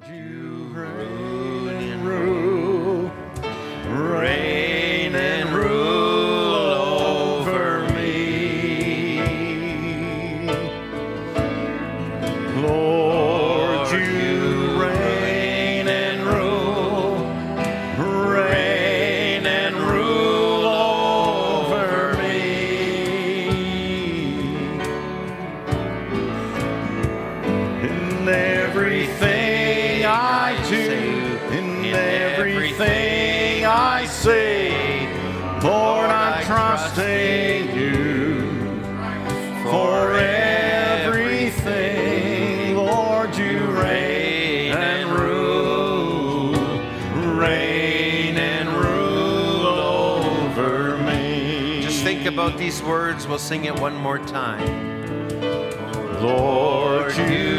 Lord, you reign and These words. We'll sing it one more time. Lord, you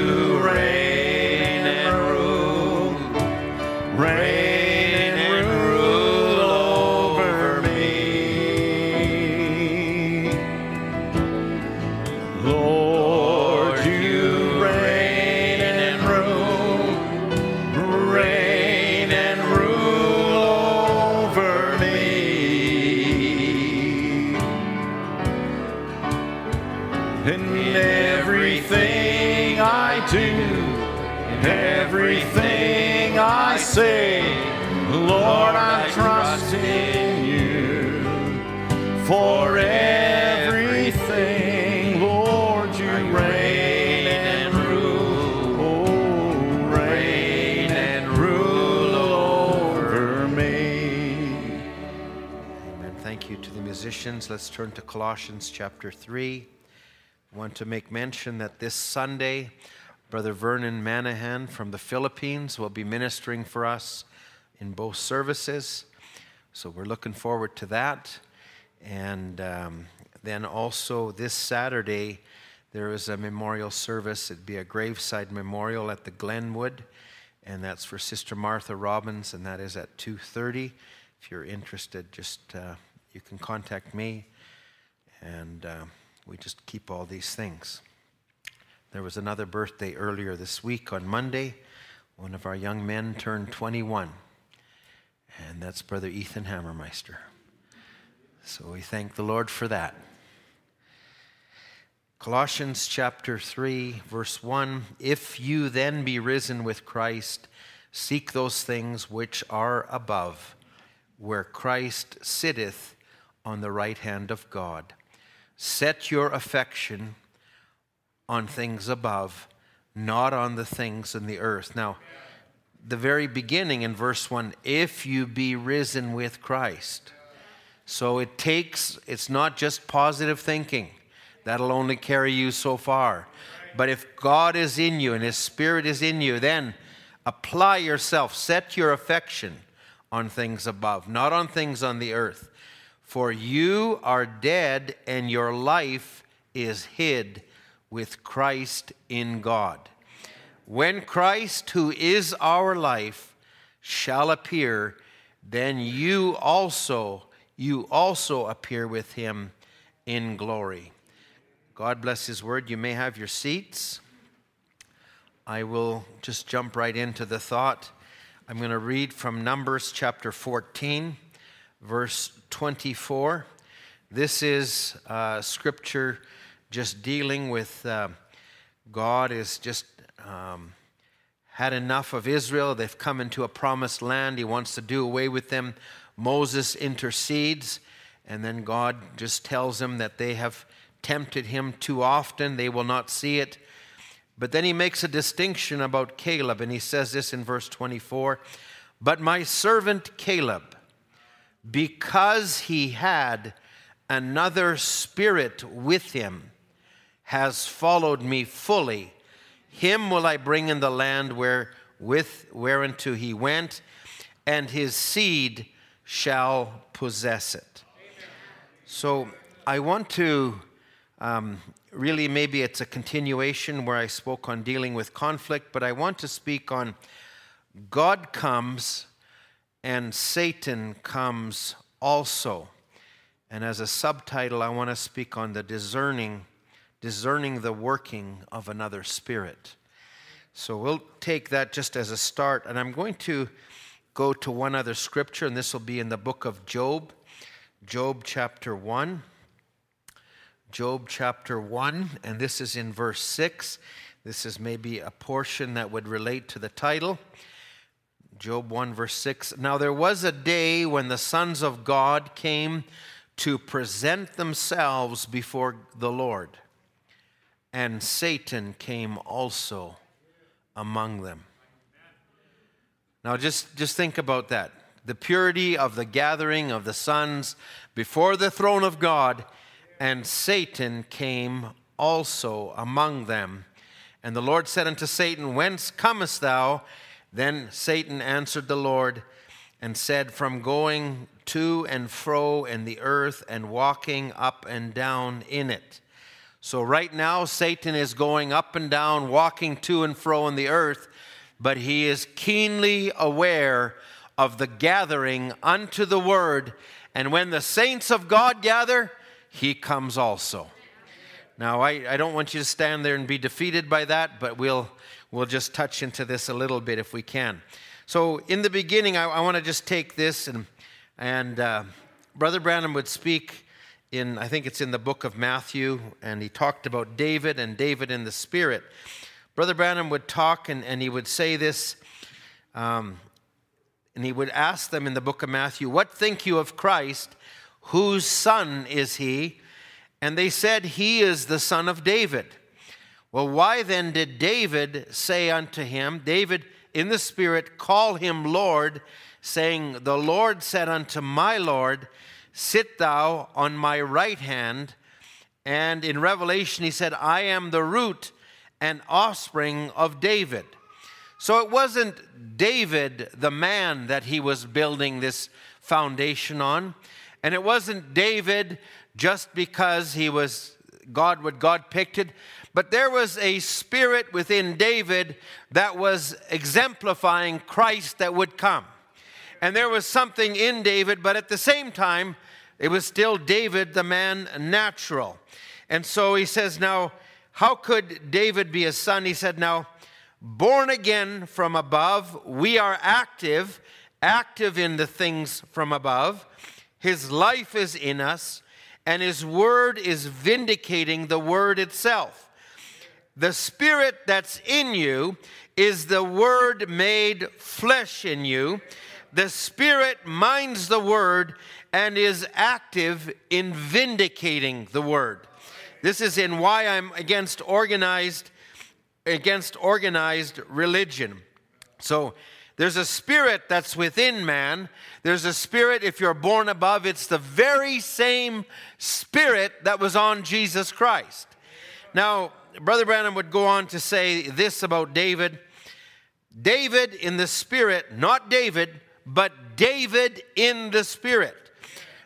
Let's turn to Colossians chapter 3. I want to make mention that this Sunday, Brother Vernon Manahan from the Philippines will be ministering for us in both services. So we're looking forward to that. And um, then also this Saturday, there is a memorial service. It'd be a graveside memorial at the Glenwood, and that's for Sister Martha Robbins, and that is at 2:30. If you're interested, just uh, you can contact me, and uh, we just keep all these things. There was another birthday earlier this week on Monday. One of our young men turned 21, and that's Brother Ethan Hammermeister. So we thank the Lord for that. Colossians chapter 3, verse 1 If you then be risen with Christ, seek those things which are above, where Christ sitteth on the right hand of God. Set your affection on things above, not on the things in the earth. Now, the very beginning in verse 1 if you be risen with Christ. So it takes, it's not just positive thinking. That'll only carry you so far. But if God is in you and His Spirit is in you, then apply yourself, set your affection on things above, not on things on the earth. For you are dead, and your life is hid with Christ in God. When Christ, who is our life, shall appear, then you also you also appear with him in glory. God bless his word. You may have your seats. I will just jump right into the thought. I'm going to read from Numbers chapter 14, verse 24. This is uh, scripture just dealing with uh, God is just um, had enough of Israel. They've come into a promised land. He wants to do away with them. Moses intercedes, and then God just tells him that they have tempted him too often. They will not see it. But then he makes a distinction about Caleb, and he says this in verse 24 But my servant Caleb, because he had another spirit with him, has followed me fully. Him will I bring in the land where with whereunto he went, and his seed shall possess it. So I want to um, really maybe it's a continuation where I spoke on dealing with conflict, but I want to speak on God comes and Satan comes also. And as a subtitle, I want to speak on the discerning, discerning the working of another spirit. So we'll take that just as a start. And I'm going to go to one other scripture, and this will be in the book of Job, Job chapter 1. Job chapter 1, and this is in verse 6. This is maybe a portion that would relate to the title. Job 1, verse 6. Now there was a day when the sons of God came to present themselves before the Lord, and Satan came also among them. Now just, just think about that. The purity of the gathering of the sons before the throne of God and Satan came also among them. And the Lord said unto Satan, Whence comest thou? Then Satan answered the Lord and said, From going to and fro in the earth and walking up and down in it. So, right now, Satan is going up and down, walking to and fro in the earth, but he is keenly aware of the gathering unto the word. And when the saints of God gather, he comes also. Now, I, I don't want you to stand there and be defeated by that, but we'll, we'll just touch into this a little bit if we can. So, in the beginning, I, I want to just take this, and, and uh, Brother Branham would speak in, I think it's in the book of Matthew, and he talked about David and David in the Spirit. Brother Branham would talk, and, and he would say this, um, and he would ask them in the book of Matthew, What think you of Christ? Whose son is he? And they said, He is the son of David. Well, why then did David say unto him, David in the Spirit, call him Lord, saying, The Lord said unto my Lord, Sit thou on my right hand. And in Revelation, he said, I am the root and offspring of David. So it wasn't David, the man, that he was building this foundation on. And it wasn't David just because he was God, what God picked it, but there was a spirit within David that was exemplifying Christ that would come. And there was something in David, but at the same time, it was still David, the man natural. And so he says, Now, how could David be a son? He said, Now, born again from above, we are active, active in the things from above. His life is in us, and His word is vindicating the word itself. The Spirit that's in you is the Word made flesh in you. The Spirit minds the Word and is active in vindicating the Word. This is in why I'm against organized against organized religion. So there's a spirit that's within man. There's a spirit, if you're born above, it's the very same spirit that was on Jesus Christ. Now, Brother Branham would go on to say this about David David in the spirit, not David, but David in the spirit.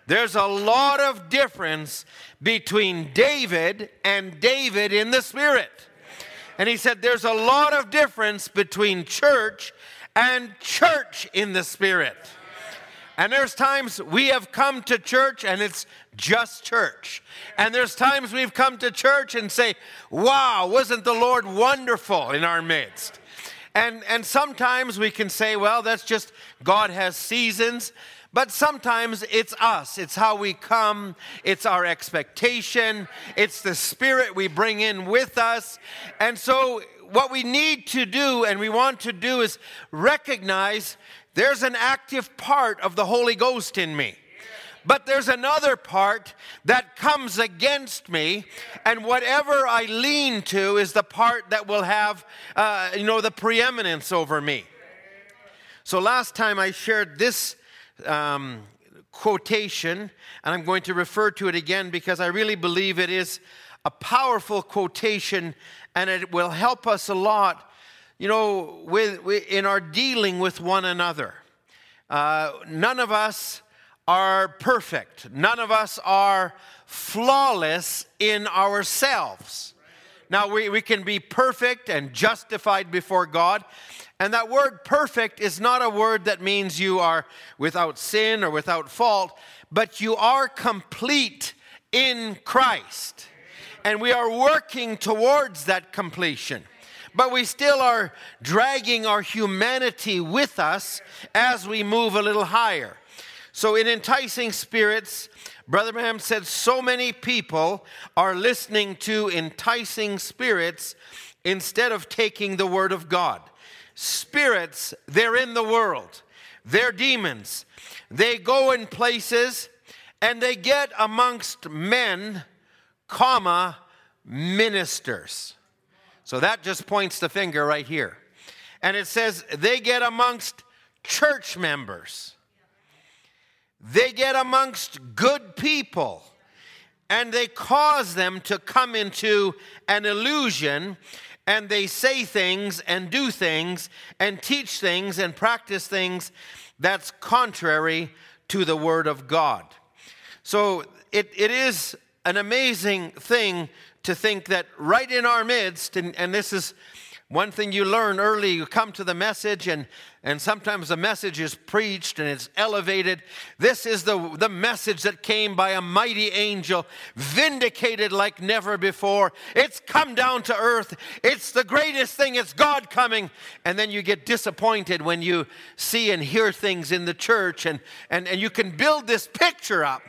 There's a lot of difference between David and David in the spirit. And he said there's a lot of difference between church and church in the Spirit. And there's times we have come to church and it's just church. And there's times we've come to church and say, wow, wasn't the Lord wonderful in our midst? And, and sometimes we can say, well, that's just God has seasons. But sometimes it's us. It's how we come. It's our expectation. It's the spirit we bring in with us. And so what we need to do and we want to do is recognize there's an active part of the Holy Ghost in me. But there's another part that comes against me, and whatever I lean to is the part that will have, uh, you know, the preeminence over me. So last time I shared this um, quotation, and I'm going to refer to it again because I really believe it is a powerful quotation and it will help us a lot, you know, with, with in our dealing with one another. Uh, none of us are perfect. None of us are flawless in ourselves. Now, we, we can be perfect and justified before God. And that word perfect is not a word that means you are without sin or without fault, but you are complete in Christ and we are working towards that completion. But we still are dragging our humanity with us as we move a little higher. So, in enticing spirits, Brother Branham said so many people are listening to enticing spirits instead of taking the word of God. Spirits, they're in the world, they're demons. They go in places and they get amongst men, comma, ministers. So that just points the finger right here. And it says they get amongst church members. They get amongst good people and they cause them to come into an illusion and they say things and do things and teach things and practice things that's contrary to the Word of God. So it, it is an amazing thing to think that right in our midst, and, and this is one thing you learn early, you come to the message, and, and sometimes the message is preached and it's elevated. This is the, the message that came by a mighty angel, vindicated like never before. It's come down to earth. It's the greatest thing. It's God coming. And then you get disappointed when you see and hear things in the church, and, and, and you can build this picture up.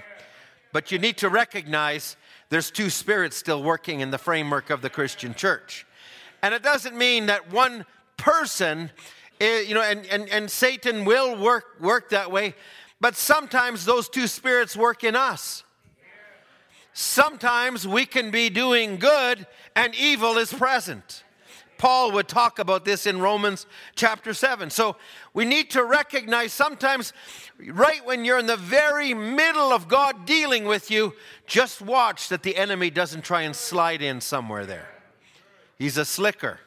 But you need to recognize there's two spirits still working in the framework of the Christian church. And it doesn't mean that one person, eh, you know, and, and, and Satan will work, work that way, but sometimes those two spirits work in us. Sometimes we can be doing good and evil is present. Paul would talk about this in Romans chapter 7. So we need to recognize sometimes, right when you're in the very middle of God dealing with you, just watch that the enemy doesn't try and slide in somewhere there. He's a slicker,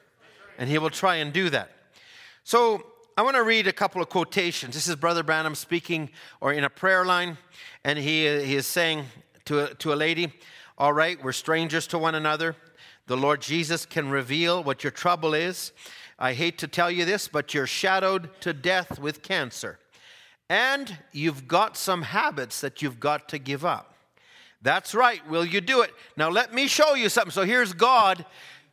and he will try and do that. So I want to read a couple of quotations. This is Brother Branham speaking or in a prayer line, and he, he is saying to a, to a lady, All right, we're strangers to one another. The Lord Jesus can reveal what your trouble is. I hate to tell you this, but you're shadowed to death with cancer. And you've got some habits that you've got to give up. That's right. Will you do it? Now, let me show you something. So, here's God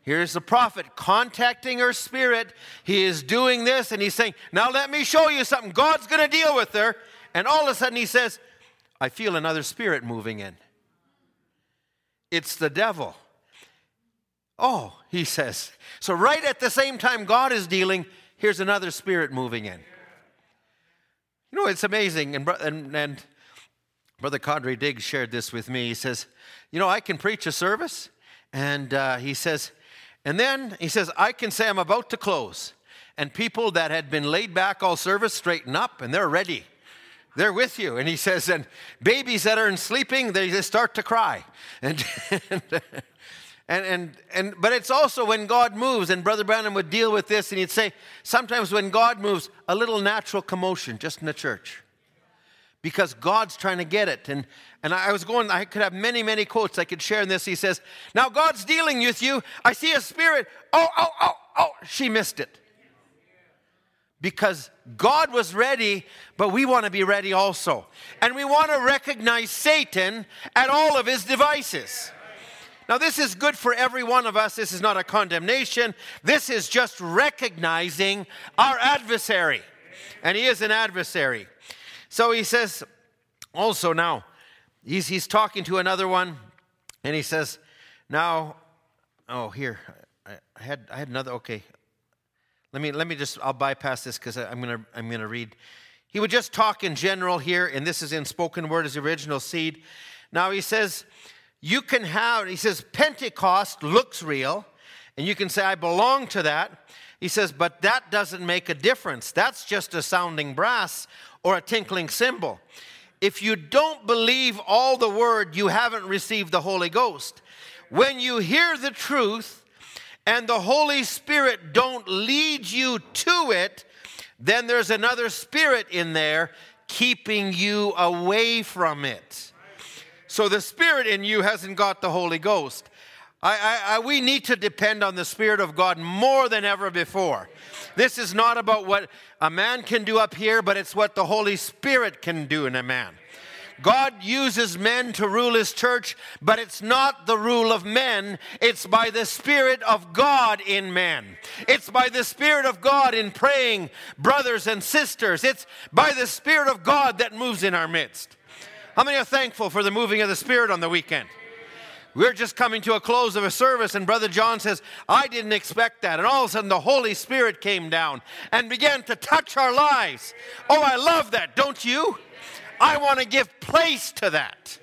Here's the prophet contacting her spirit. He is doing this and he's saying, Now let me show you something. God's going to deal with her. And all of a sudden he says, I feel another spirit moving in. It's the devil. Oh, he says. So, right at the same time God is dealing, here's another spirit moving in. You know, it's amazing. And, and, and Brother Cadre Diggs shared this with me. He says, You know, I can preach a service. And uh, he says, and then he says, I can say I'm about to close. And people that had been laid back all service straighten up and they're ready. They're with you. And he says, and babies that are in sleeping, they just start to cry. And, and, and, and, and, but it's also when God moves, and Brother Branham would deal with this, and he'd say, sometimes when God moves, a little natural commotion just in the church because God's trying to get it. And, and I was going, I could have many, many quotes I could share in this. He says, Now God's dealing with you. I see a spirit. Oh, oh, oh, oh. She missed it. Because God was ready, but we want to be ready also. And we want to recognize Satan at all of his devices. Now, this is good for every one of us. This is not a condemnation. This is just recognizing our adversary. And he is an adversary. So he says, also now, he's, he's talking to another one, and he says, now, oh, here, I, I had, I had another, okay. Let me, let me just, I'll bypass this because I'm going to I'm going to read. He would just talk in general here, and this is in spoken word as original seed. Now he says, you can have, he says, Pentecost looks real, and you can say, I belong to that. He says, but that doesn't make a difference. That's just a sounding brass or a tinkling cymbal. If you don't believe all the word, you haven't received the Holy Ghost. When you hear the truth and the Holy Spirit don't lead you to it, then there's another spirit in there keeping you away from it. So the spirit in you hasn't got the Holy Ghost. I, I, I, we need to depend on the Spirit of God more than ever before. This is not about what a man can do up here, but it's what the Holy Spirit can do in a man. God uses men to rule his church, but it's not the rule of men. It's by the Spirit of God in men. It's by the Spirit of God in praying brothers and sisters. It's by the Spirit of God that moves in our midst. How many are thankful for the moving of the Spirit on the weekend? We're just coming to a close of a service, and Brother John says, I didn't expect that. And all of a sudden, the Holy Spirit came down and began to touch our lives. Oh, I love that, don't you? I want to give place to that.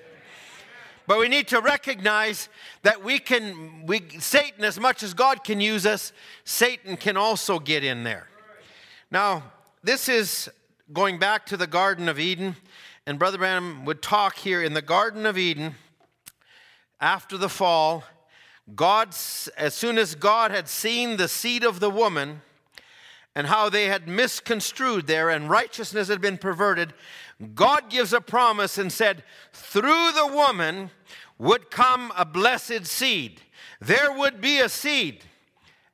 But we need to recognize that we can, we, Satan, as much as God can use us, Satan can also get in there. Now, this is going back to the Garden of Eden, and Brother Branham would talk here in the Garden of Eden after the fall. God, as soon as God had seen the seed of the woman and how they had misconstrued there and righteousness had been perverted, God gives a promise and said, Through the woman would come a blessed seed. There would be a seed.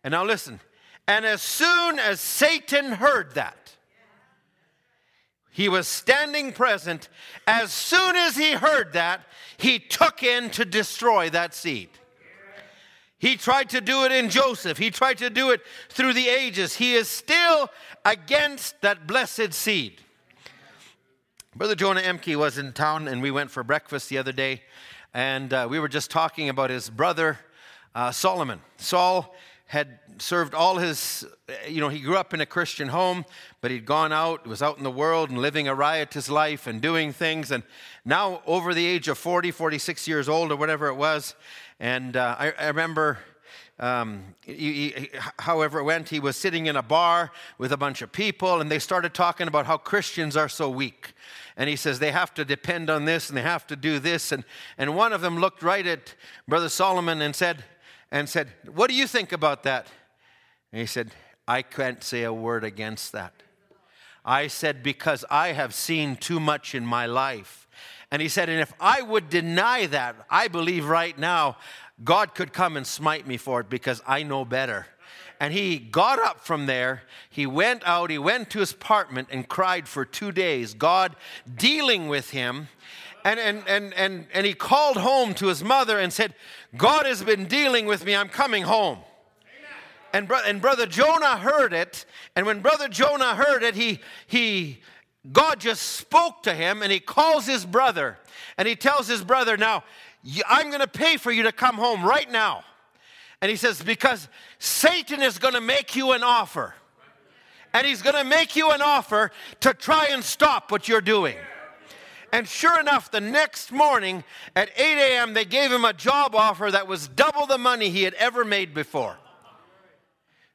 And now listen. And as soon as Satan heard that, he was standing present. As soon as he heard that, he took in to destroy that seed. He tried to do it in Joseph. He tried to do it through the ages. He is still against that blessed seed. Brother Jonah Emke was in town, and we went for breakfast the other day, and uh, we were just talking about his brother uh, Solomon. Saul had served all his, you know, he grew up in a Christian home, but he'd gone out, was out in the world and living a riotous life and doing things. And now, over the age of 40, 46 years old, or whatever it was, and uh, I, I, remember. Um, he, he, however, it went, he was sitting in a bar with a bunch of people, and they started talking about how Christians are so weak and he says they have to depend on this and they have to do this. And, and one of them looked right at Brother Solomon and said, and said, What do you think about that? And he said, I can't say a word against that. I said, Because I have seen too much in my life. And he said, And if I would deny that, I believe right now God could come and smite me for it because I know better. And he got up from there. He went out, he went to his apartment and cried for two days, God dealing with him. And, and, and, and, and he called home to his mother and said, God has been dealing with me. I'm coming home. And, bro- and brother Jonah heard it. And when brother Jonah heard it, he, he, God just spoke to him and he calls his brother and he tells his brother, Now, I'm going to pay for you to come home right now. And he says, Because Satan is going to make you an offer. And he's going to make you an offer to try and stop what you're doing. And sure enough, the next morning at 8 a.m., they gave him a job offer that was double the money he had ever made before.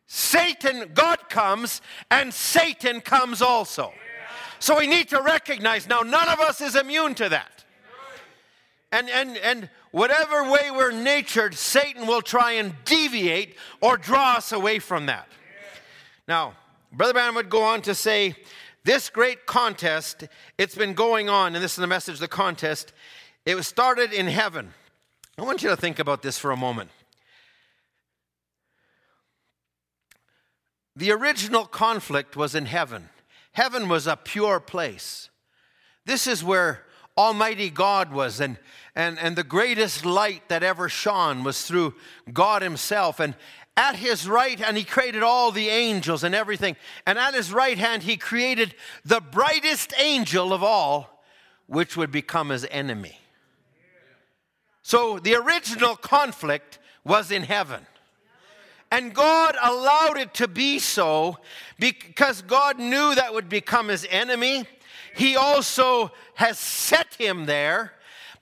Satan, God comes, and Satan comes also. So we need to recognize now, none of us is immune to that. And, and, and whatever way we're natured, Satan will try and deviate or draw us away from that. Now, Brother Branham would go on to say, this great contest, it's been going on, and this is the message of the contest. It was started in heaven. I want you to think about this for a moment. The original conflict was in heaven. Heaven was a pure place. This is where Almighty God was, and and, and the greatest light that ever shone was through God Himself. And at His right, and He created all the angels and everything. And at His right hand, He created the brightest angel of all, which would become His enemy. So the original conflict was in heaven. And God allowed it to be so because God knew that would become his enemy. He also has set him there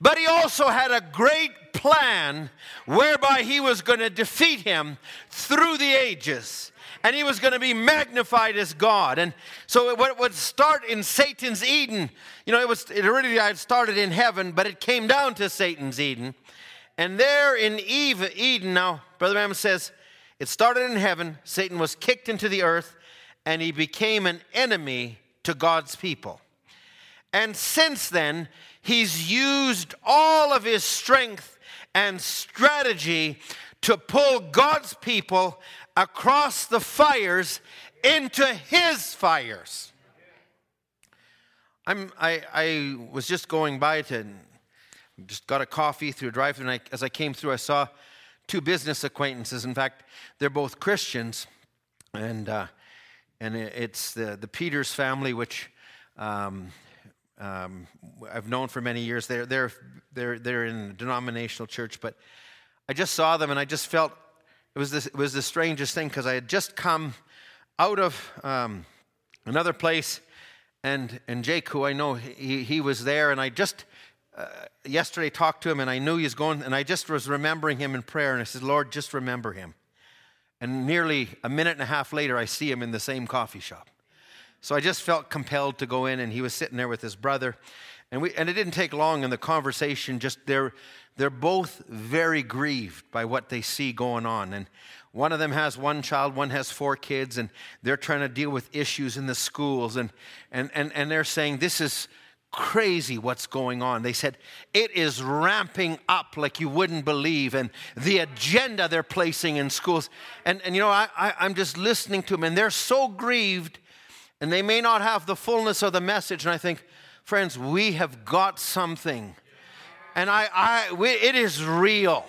but he also had a great plan whereby he was going to defeat him through the ages. And he was going to be magnified as God. And so it would start in Satan's Eden. You know, it was it already had started in heaven, but it came down to Satan's Eden. And there in Eve, Eden, now, Brother Branham says, it started in heaven, Satan was kicked into the earth, and he became an enemy to God's people. And since then, he's used all of his strength and strategy to pull God's people across the fires into his fires. I'm, I, I was just going by to, just got a coffee through a drive and I, as I came through, I saw two business acquaintances. In fact, they're both Christians, and, uh, and it's the, the Peters family, which um, um, I've known for many years. They're, they're, they're, they're in a denominational church, but I just saw them and I just felt it was, this, it was the strangest thing because I had just come out of um, another place, and, and Jake, who I know, he, he was there, and I just uh, yesterday talked to him, and I knew he was going, and I just was remembering him in prayer, and I said, Lord, just remember him. And nearly a minute and a half later, I see him in the same coffee shop. So I just felt compelled to go in, and he was sitting there with his brother. And, we, and it didn't take long in the conversation, just they're, they're both very grieved by what they see going on. And one of them has one child, one has four kids, and they're trying to deal with issues in the schools. And, and, and, and they're saying, This is crazy what's going on. They said, It is ramping up like you wouldn't believe, and the agenda they're placing in schools. And, and you know, I, I, I'm just listening to them, and they're so grieved and they may not have the fullness of the message. And I think, friends, we have got something. And I, I we, it is real.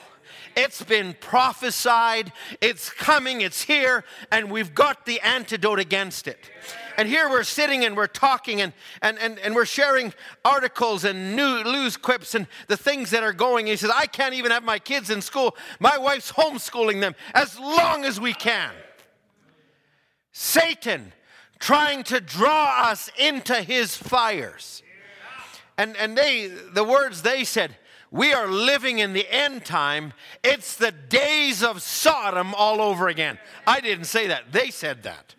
It's been prophesied, it's coming, it's here, and we've got the antidote against it. And here we're sitting and we're talking and, and, and, and we're sharing articles and new, news quips and the things that are going. He says, I can't even have my kids in school. My wife's homeschooling them as long as we can. Satan trying to draw us into his fires. And, and they, the words they said, we are living in the end time. It's the days of Sodom all over again. I didn't say that. They said that.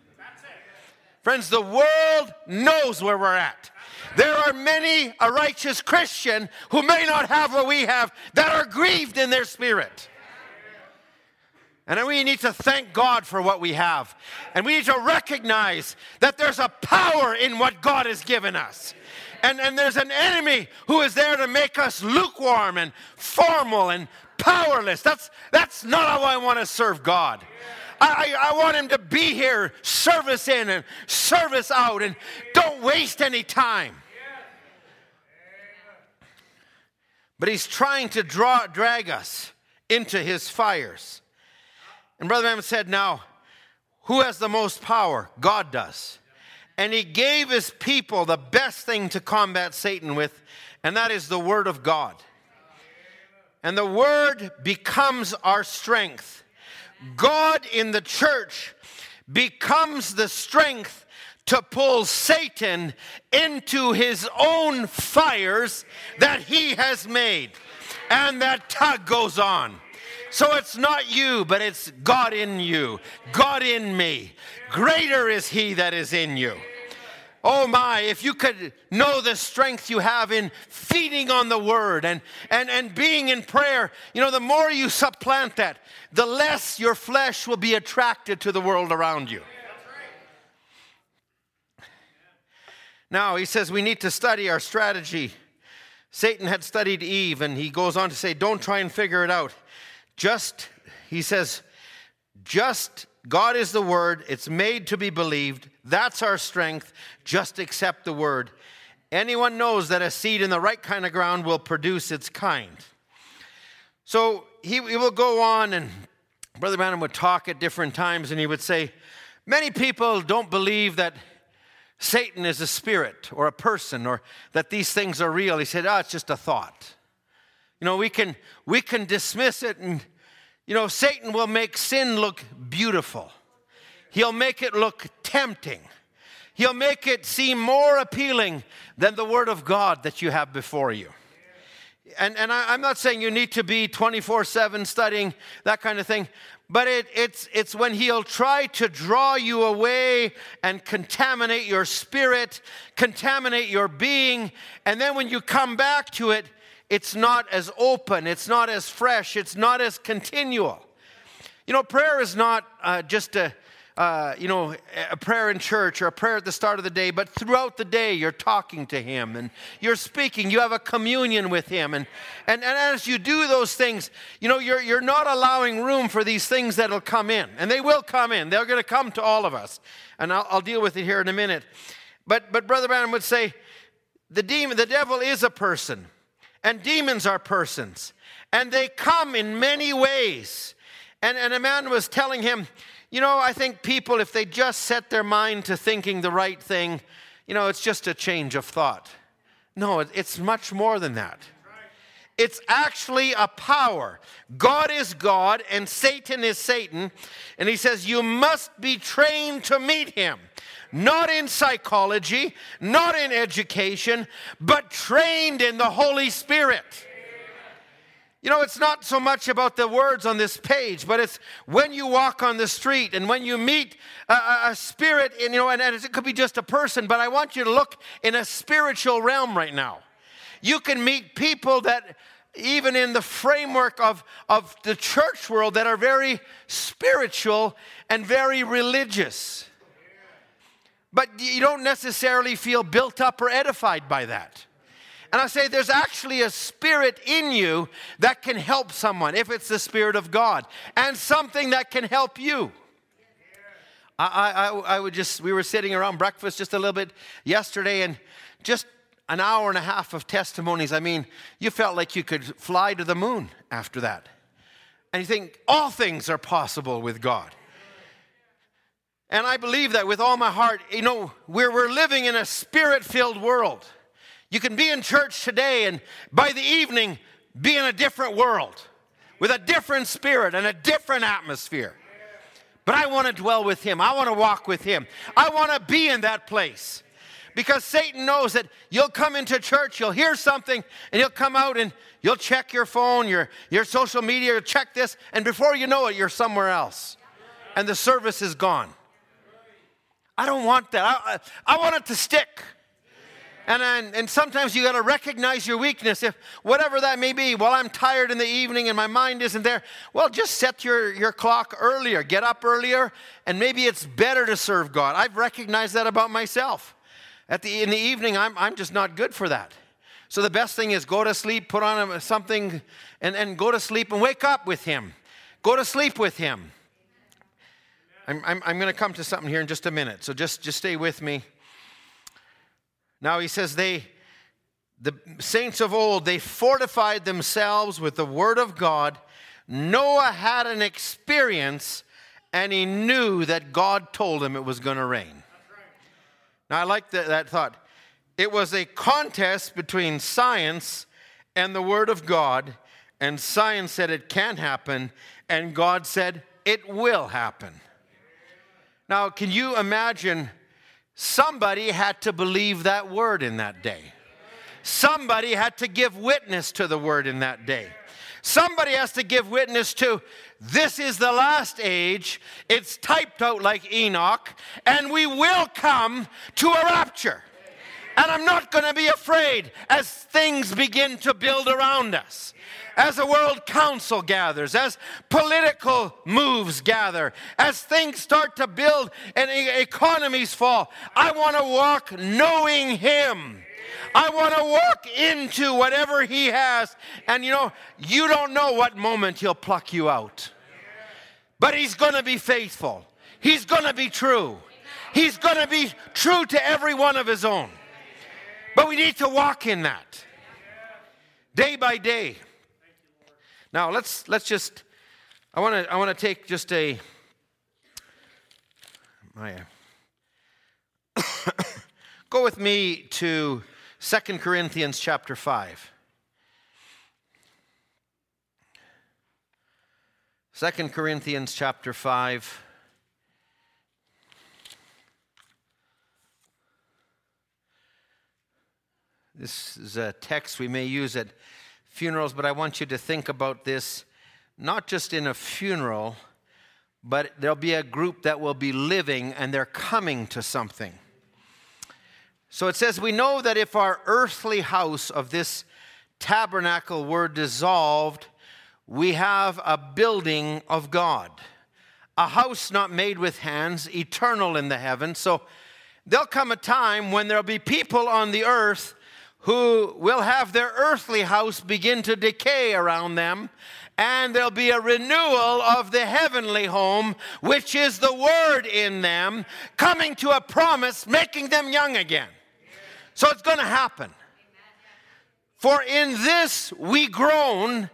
Friends, the world knows where we're at. There are many, a righteous Christian who may not have what we have, that are grieved in their spirit. And we need to thank God for what we have. And we need to recognize that there's a power in what God has given us. And, and there's an enemy who is there to make us lukewarm and formal and powerless. That's, that's not how I want to serve God. I, I, want him to be here, service in and service out, and don't waste any time. But he's trying to draw, drag us into his fires. And Brother Branham said, Now, who has the most power? God does. And he gave his people the best thing to combat Satan with, and that is the Word of God. And the Word becomes our strength. God in the church becomes the strength to pull Satan into his own fires that he has made. And that tug goes on. So it's not you, but it's God in you, God in me. Greater is He that is in you. Oh my, if you could know the strength you have in feeding on the word and, and, and being in prayer, you know, the more you supplant that, the less your flesh will be attracted to the world around you. Now, he says we need to study our strategy. Satan had studied Eve, and he goes on to say, don't try and figure it out. Just, he says, just God is the word. It's made to be believed. That's our strength. Just accept the word. Anyone knows that a seed in the right kind of ground will produce its kind. So he, he will go on, and Brother Branham would talk at different times, and he would say, Many people don't believe that Satan is a spirit or a person or that these things are real. He said, Oh, it's just a thought. You know, we can we can dismiss it and you know, Satan will make sin look beautiful. He'll make it look tempting. He'll make it seem more appealing than the Word of God that you have before you. And, and I, am not saying you need to be 24 7 studying that kind of thing, but it, it's, it's when he'll try to draw you away and contaminate your spirit, contaminate your being, and then when you come back to it, it's not as open, it's not as fresh, it's not as continual. You know, prayer is not uh, just a, uh, you know, a prayer in church or a prayer at the start of the day, but throughout the day you're talking to Him and you're speaking. You have a communion with Him. And, and, and as you do those things, you know, you're, you're not allowing room for these things that'll come in. And they will come in, they're going to come to all of us. And I'll, I'll deal with it here in a minute. But, but Brother Branham would say, the demon, the devil is a person, and demons are persons, and they come in many ways. And, and a man was telling him, you know, I think people, if they just set their mind to thinking the right thing, you know, it's just a change of thought. No, it's much more than that. It's actually a power. God is God and Satan is Satan. And he says, You must be trained to meet him not in psychology, not in education, but trained in the Holy Spirit. You know, it's not so much about the words on this page, but it's when you walk on the street and when you meet a, a spirit, you know, and, and it could be just a person, but I want you to look in a spiritual realm right now. You can meet people that, even in the framework of, of the church world, that are very spiritual and very religious but you don't necessarily feel built up or edified by that. And I say there's actually a spirit in you that can help someone if it's the Spirit of God, and something that can help you. I, I, I would just, we were sitting around breakfast just a little bit yesterday, and just an hour and a half of testimonies. I mean, you felt like you could fly to the moon after that. And you think all things are possible with God. And I believe that with all my heart. You know, we're, we're living in a spirit filled world. You can be in church today and by the evening be in a different world with a different spirit and a different atmosphere. But I want to dwell with Him. I want to walk with Him. I want to be in that place. Because Satan knows that you'll come into church, you'll hear something, and you'll come out and you'll check your phone, your, your social media, check this, and before you know it, you're somewhere else. And the service is gone. I don't want that. I, I, want it to stick. And, and, and sometimes you got to recognize your weakness. If whatever that may be, well, I'm tired in the evening and my mind isn't there, well, just set your, your clock earlier. Get up earlier, and maybe it's better to serve God. I've recognized that about myself. At the, in the evening, I'm, I'm just not good for that. So the best thing is go to sleep, put on something, and, and go to sleep and wake up with Him. Go to sleep with Him. I'm, I'm, I'm going to come to something here in just a minute, so just, just stay with me. Now he says they, the saints of old, they fortified themselves with the word of God. Noah had an experience and he knew that God told him it was going to rain. Now I like that, that thought. It was a contest between science and the word of God, and science said it can't happen, and God said it will happen. Now, can you imagine? Somebody had to believe that word in that day. Somebody had to give witness to the word in that day. Somebody has to give witness to this is the last age. It's typed out like Enoch, and we will come to a rapture. And I'm not going to be afraid as things begin to build around us as a world council gathers, as political moves gather, as things start to build and economies fall, I want to walk knowing Him. I want to walk into whatever He has. And you know, you don't know what moment He'll pluck you out. But He's going to be faithful, He's going to be true. He's going to be true to every one of His own. But we need to walk in that day by day. Now let's let's just I want to I want to take just a my go with me to Second Corinthians chapter 5. 2 Corinthians chapter 5 This is a text we may use at funerals, but I want you to think about this not just in a funeral, but there'll be a group that will be living and they're coming to something. So it says, We know that if our earthly house of this tabernacle were dissolved, we have a building of God, a house not made with hands, eternal in the heavens. So there'll come a time when there'll be people on the earth who will have their earthly house begin to decay around them, and there'll be a renewal of the heavenly home, which is the word in them, coming to a promise, making them young again. So it's going to happen. For in this we groan,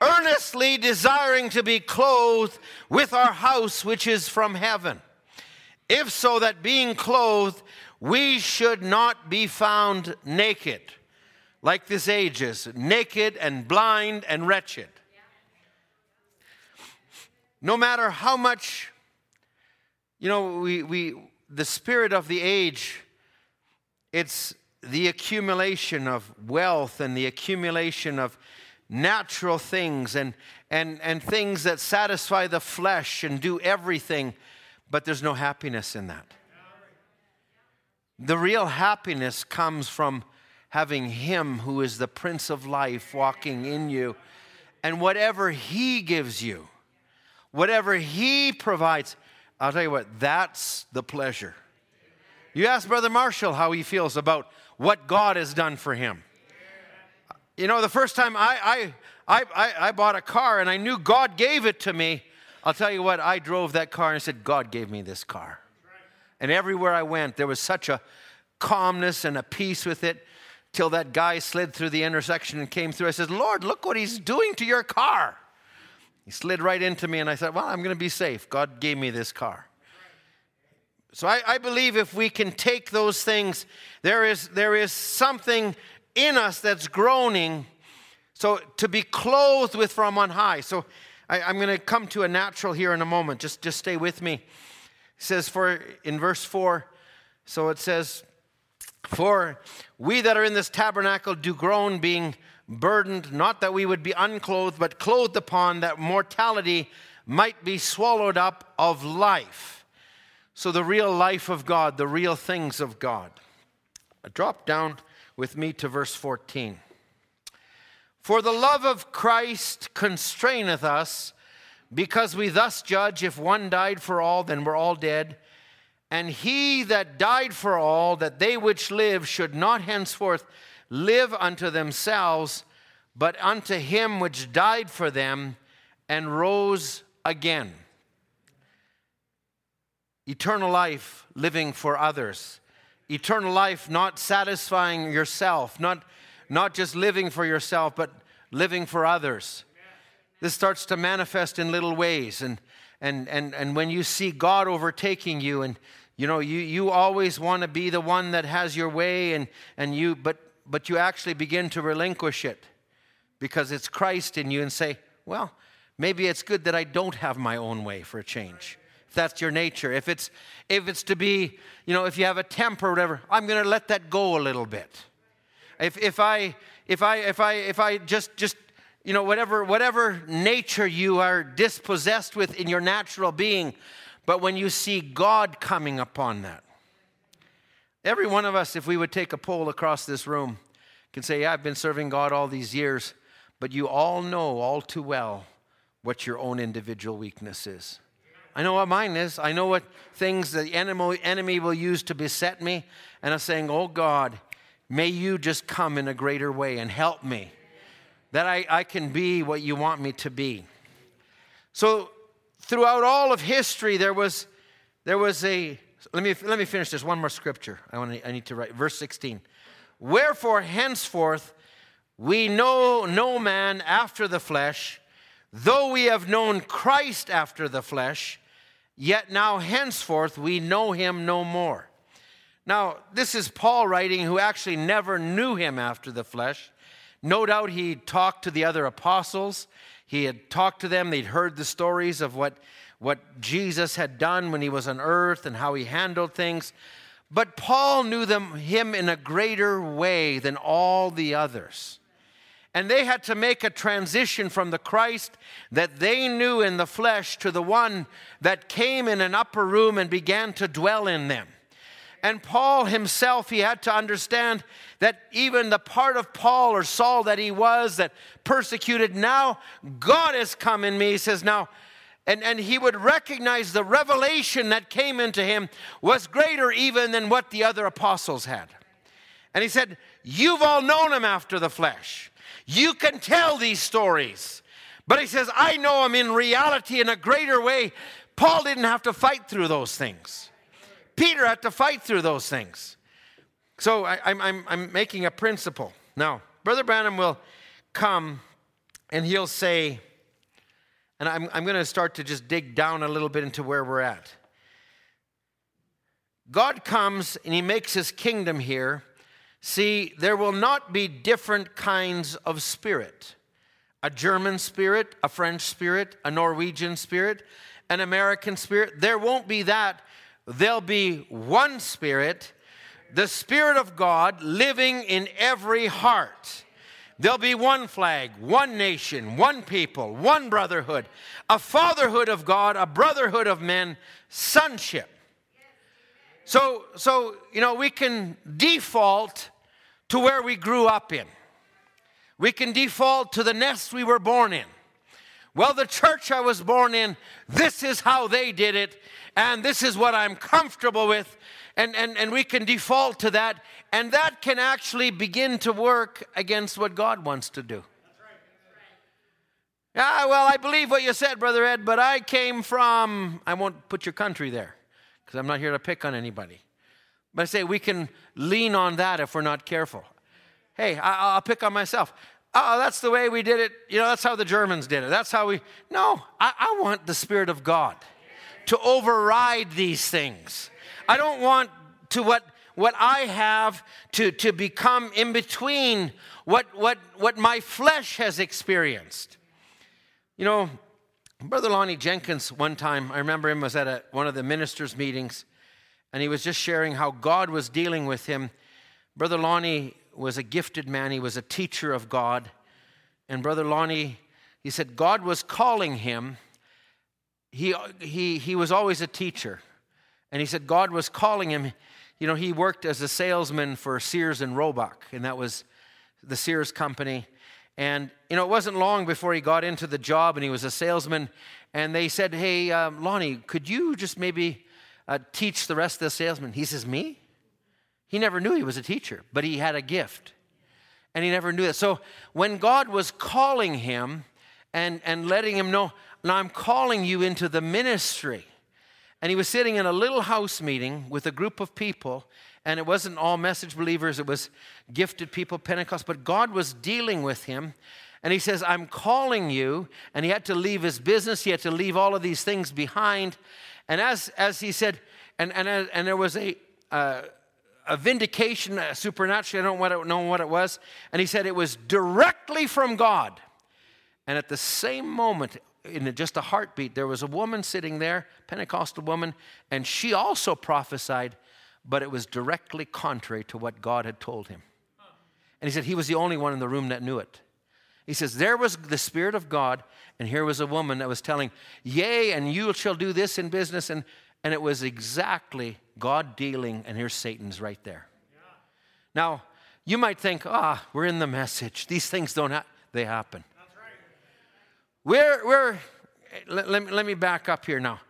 earnestly desiring to be clothed with our house which is from heaven. If so, that being clothed, we should not be found naked, like this age is, naked and blind and wretched. No matter how much, you know, we, we the spirit of the age, it's the accumulation of wealth and the accumulation of natural things and, and, and things that satisfy the flesh and do everything, but there's no happiness in that. The real happiness comes from having Him who is the Prince of Life walking in you, and whatever He gives you, whatever He provides, I'll tell you what, that's the pleasure. You ask Brother Marshall how he feels about what God has done for him. You know, the first time I, I, I, I, bought a car and I knew God gave it to me, I'll tell you what, I drove that car and said, God gave me this car. And everywhere I went, there was such a calmness and a peace with it till that guy slid through the intersection and came through. I said, Lord, look what he's doing to your car. He slid right into me, and I said, Well, I'm going to be safe. God gave me this car. So I, I, believe if we can take those things, there is, there is something in us that's groaning. So to be clothed with from on high. So I, I'm going to come to a natural here in a moment. Just, just stay with me. Says for in verse 4, so it says, For we that are in this tabernacle do groan, being burdened, not that we would be unclothed, but clothed upon, that mortality might be swallowed up of life. So, the real life of God, the real things of God. Drop down with me to verse 14. For the love of Christ constraineth us, because we thus judge if one died for all, then we're all dead. And he that died for all, that they which live should not henceforth live unto themselves, but unto him which died for them and rose again eternal life living for others, eternal life not satisfying yourself, not, not just living for yourself, but living for others. This starts to manifest in little ways. And, and, and, and when you see God overtaking you, and you know, you, you always want to be the one that has your way, and, and you, but, but you actually begin to relinquish it because it's Christ in you and say, well, maybe it's good that I don't have my own way for a change if that's your nature. If it's if it's to be, you know, if you have a temper or whatever, I'm going to let that go a little bit. If if I if I if I if I just just you know whatever whatever nature you are dispossessed with in your natural being, but when you see God coming upon that. Every one of us if we would take a poll across this room can say, yeah, I've been serving God all these years, but you all know all too well what your own individual weakness is. I know what mine is. I know what things the enemy, enemy will use to beset me. And I'm saying, Oh God, may you just come in a greater way and help me that I, I can be what you want me to be. So, throughout all of history, there was, there was a, let me, let me finish this. One more scripture I, want to, I need to write. Verse 16. Wherefore, henceforth, we know no man after the flesh, though we have known Christ after the flesh, Yet now henceforth we know him no more. Now, this is Paul writing, who actually never knew him after the flesh. No doubt he talked to the other apostles. He had talked to them, they'd heard the stories of what, what Jesus had done when he was on earth and how he handled things. But Paul knew them, him in a greater way than all the others. And they had to make a transition from the Christ that they knew in the flesh to the one that came in an upper room and began to dwell in them. And Paul himself, he had to understand that even the part of Paul or Saul that he was that persecuted, now God has come in me. He says, now, and, and he would recognize the revelation that came into him was greater even than what the other apostles had. And he said, You've all known him after the flesh. You can tell these stories. But he says, I know him in reality in a greater way. Paul didn't have to fight through those things. Peter had to fight through those things. So I, am I'm, I'm making a principle. Now, Brother Branham will come and he'll say, and I'm, I'm going to start to just dig down a little bit into where we're at. God comes and he makes his kingdom here. See, there will not be different kinds of spirit a German spirit, a French spirit, a Norwegian spirit, an American spirit. There won't be that. There'll be one spirit, the Spirit of God living in every heart. There'll be one flag, one nation, one people, one brotherhood, a fatherhood of God, a brotherhood of men, sonship. So, so you know, we can default to where we grew up in. We can default to the nest we were born in. Well, the church I was born in, this is how they did it, and this is what I'm comfortable with. And, and, and we can default to that, and that can actually begin to work against what God wants to do. Ah, well, I believe what you said, Brother Ed, but I came from, I won't put your country there because I'm not here to pick on anybody. But I say we can lean on that if we're not careful. Hey, I, will pick on myself. Oh, that's the way we did it. You know, that's how the Germans did it. That's how we. No, I, I want the Spirit of God to override these things. I don't want to what what I have to, to become in between what, what, what my flesh has experienced. You know, Brother Lonnie Jenkins, one time, I remember him was at a, one of the ministers' meetings, and he was just sharing how God was dealing with him. Brother Lonnie was a gifted man, he was a teacher of God. And Brother Lonnie, he said, God was calling him. He, he, he was always a teacher. And he said, God was calling him. You know, he worked as a salesman for Sears and Roebuck, and that was the Sears company. And, you know, it wasn't long before he got into the job and he was a salesman. And they said, Hey, um, Lonnie, could you just maybe uh, teach the rest of the salesmen? He says, Me? He never knew he was a teacher, but he had a gift. And he never knew that. So when God was calling him and, and letting him know, Now I'm calling you into the ministry. And he was sitting in a little house meeting with a group of people, and it wasn't all message believers, it was gifted people, Pentecost, but God was dealing with him. And he says, I'm calling you. And he had to leave his business, he had to leave all of these things behind. And as, as he said, and, and, and there was a, uh, a vindication, a supernatural, I don't know what it was. And he said it was directly from God. And at the same moment, in just a heartbeat, there was a woman sitting there, Pentecostal woman, and she also prophesied, but it was directly contrary to what God had told him. And he said he was the only one in the room that knew it. He says, There was the Spirit of God, and here was a woman that was telling, Yea, and you shall do this in business. And, and it was exactly God dealing, and here's Satan's right there. Yeah. Now, you might think, ah, we're in the message. These things don't happen. They happen. We're, we're let, let, me, let me back up here now.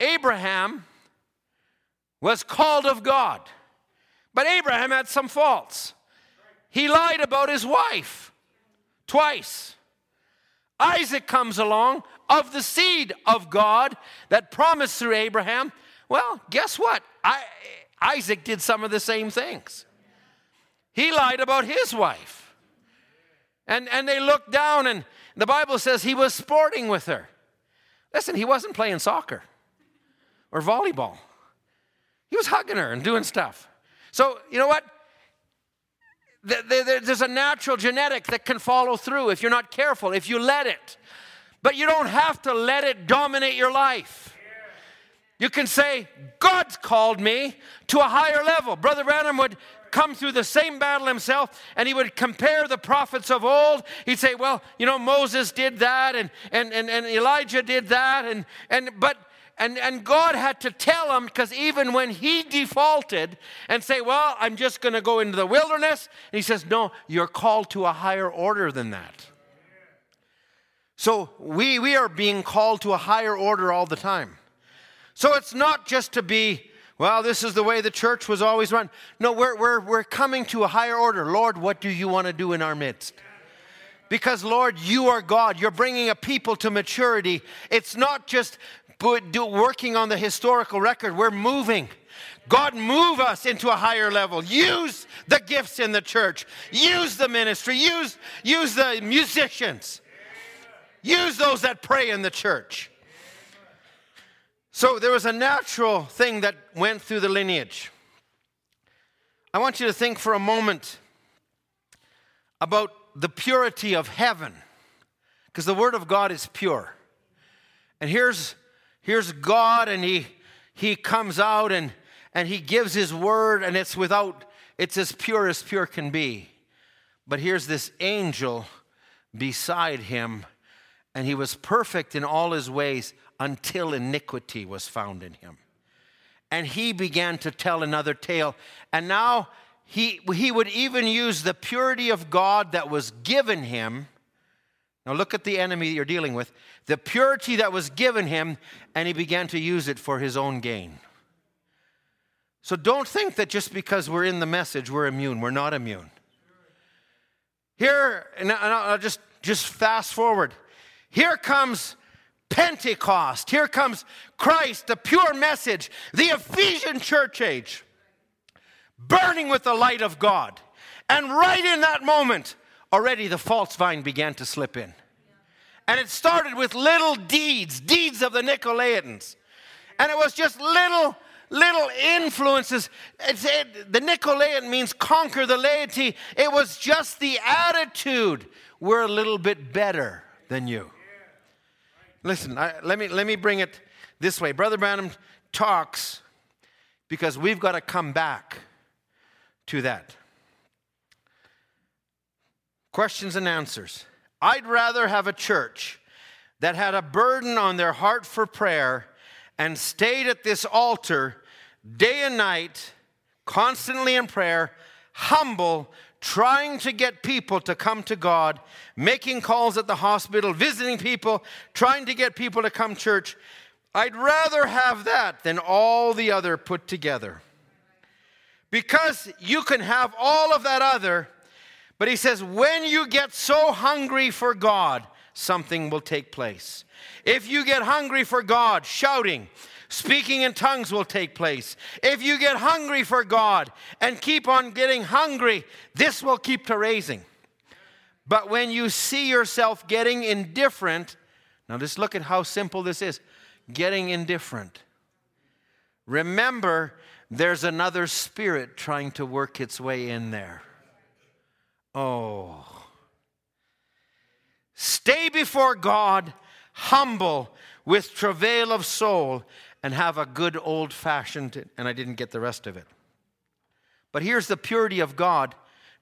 Abraham was called of God, but Abraham had some faults. He lied about his wife twice. Isaac comes along of the seed of God that promised through Abraham. Well, guess what? I, Isaac did some of the same things. He lied about his wife. And, and they looked down and the Bible says he was sporting with her. Listen, he wasn't playing soccer or volleyball, he was hugging her and doing stuff. So, you know what? There's a natural genetic that can follow through if you're not careful, if you let it. But you don't have to let it dominate your life. You can say, God's called me to a higher level. Brother Branham would come through the same battle himself and he would compare the prophets of old. He'd say, Well, you know, Moses did that and, and, and, and Elijah did that. And, and, but, and, and God had to tell him because even when he defaulted and say, Well, I'm just going to go into the wilderness, and he says, No, you're called to a higher order than that. So we, we are being called to a higher order all the time. So it's not just to be well, this is the way the church was always run. No, we're, we're, we're coming to a higher order. Lord, what do you want to do in our midst? Because, Lord, you are God. You're bringing a people to maturity. It's not just working on the historical record, we're moving. God, move us into a higher level. Use the gifts in the church. Use the ministry. Use, use the musicians. Use those that pray in the church. So there was a natural thing that went through the lineage. I want you to think for a moment about the purity of heaven, because the Word of God is pure. And here's, here's God, and he, he comes out and, and He gives His Word, and it's without, it's as pure as pure can be. But here's this angel beside Him, and He was perfect in all His ways until iniquity was found in Him and he began to tell another tale. And now he, he would even use the purity of God that was given him. Now look at the enemy that you're dealing with. The purity that was given him, and he began to use it for his own gain. So don't think that just because we're in the message, we're immune. We're not immune. Here, and I'll just, just fast forward. Here comes Pentecost. Here comes Christ, the pure message, the Ephesian church age, burning with the light of God. And right in that moment, already the false vine began to slip in. And it started with little deeds, deeds of the Nicolaitans. And it was just little, little influences. It, the Nicolaitan means conquer the laity. It was just the attitude. We're a little bit better than you. Listen, I, let, me, let me bring it this way. Brother Branham talks because we've got to come back to that. Questions and answers. I'd rather have a church that had a burden on their heart for prayer and stayed at this altar day and night, constantly in prayer, humble, trying to get people to come to God, making calls at the hospital, visiting people, trying to get people to come church. I'd rather have that than all the other put together. Because you can have all of that other, but he says, when you get so hungry for God, something will take place. If you get hungry for God, shouting, Speaking in tongues will take place. If you get hungry for God and keep on getting hungry, this will keep to raising. But when you see yourself getting indifferent, now just look at how simple this is getting indifferent. Remember, there's another spirit trying to work its way in there. Oh. Stay before God, humble, with travail of soul, and have a good old fashioned, and I didn't get the rest of it. But here's the purity of God.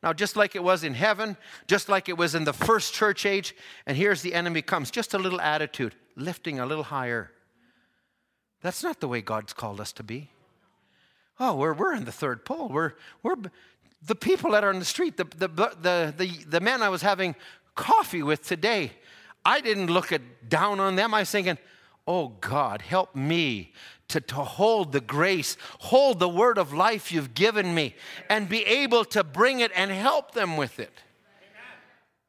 Now, just like it was in heaven, just like it was in the first church age, and here's the enemy comes, just a little attitude, lifting a little higher. That's not the way God's called us to be. Oh, we're, we're in the third pull. We're, we're the people that are in the street, the, the, the, the, the men I was having coffee with today, I didn't look at, down on them. I was thinking, Oh God, help me to, to hold the grace, hold the word of life you've given me, and be able to bring it and help them with it.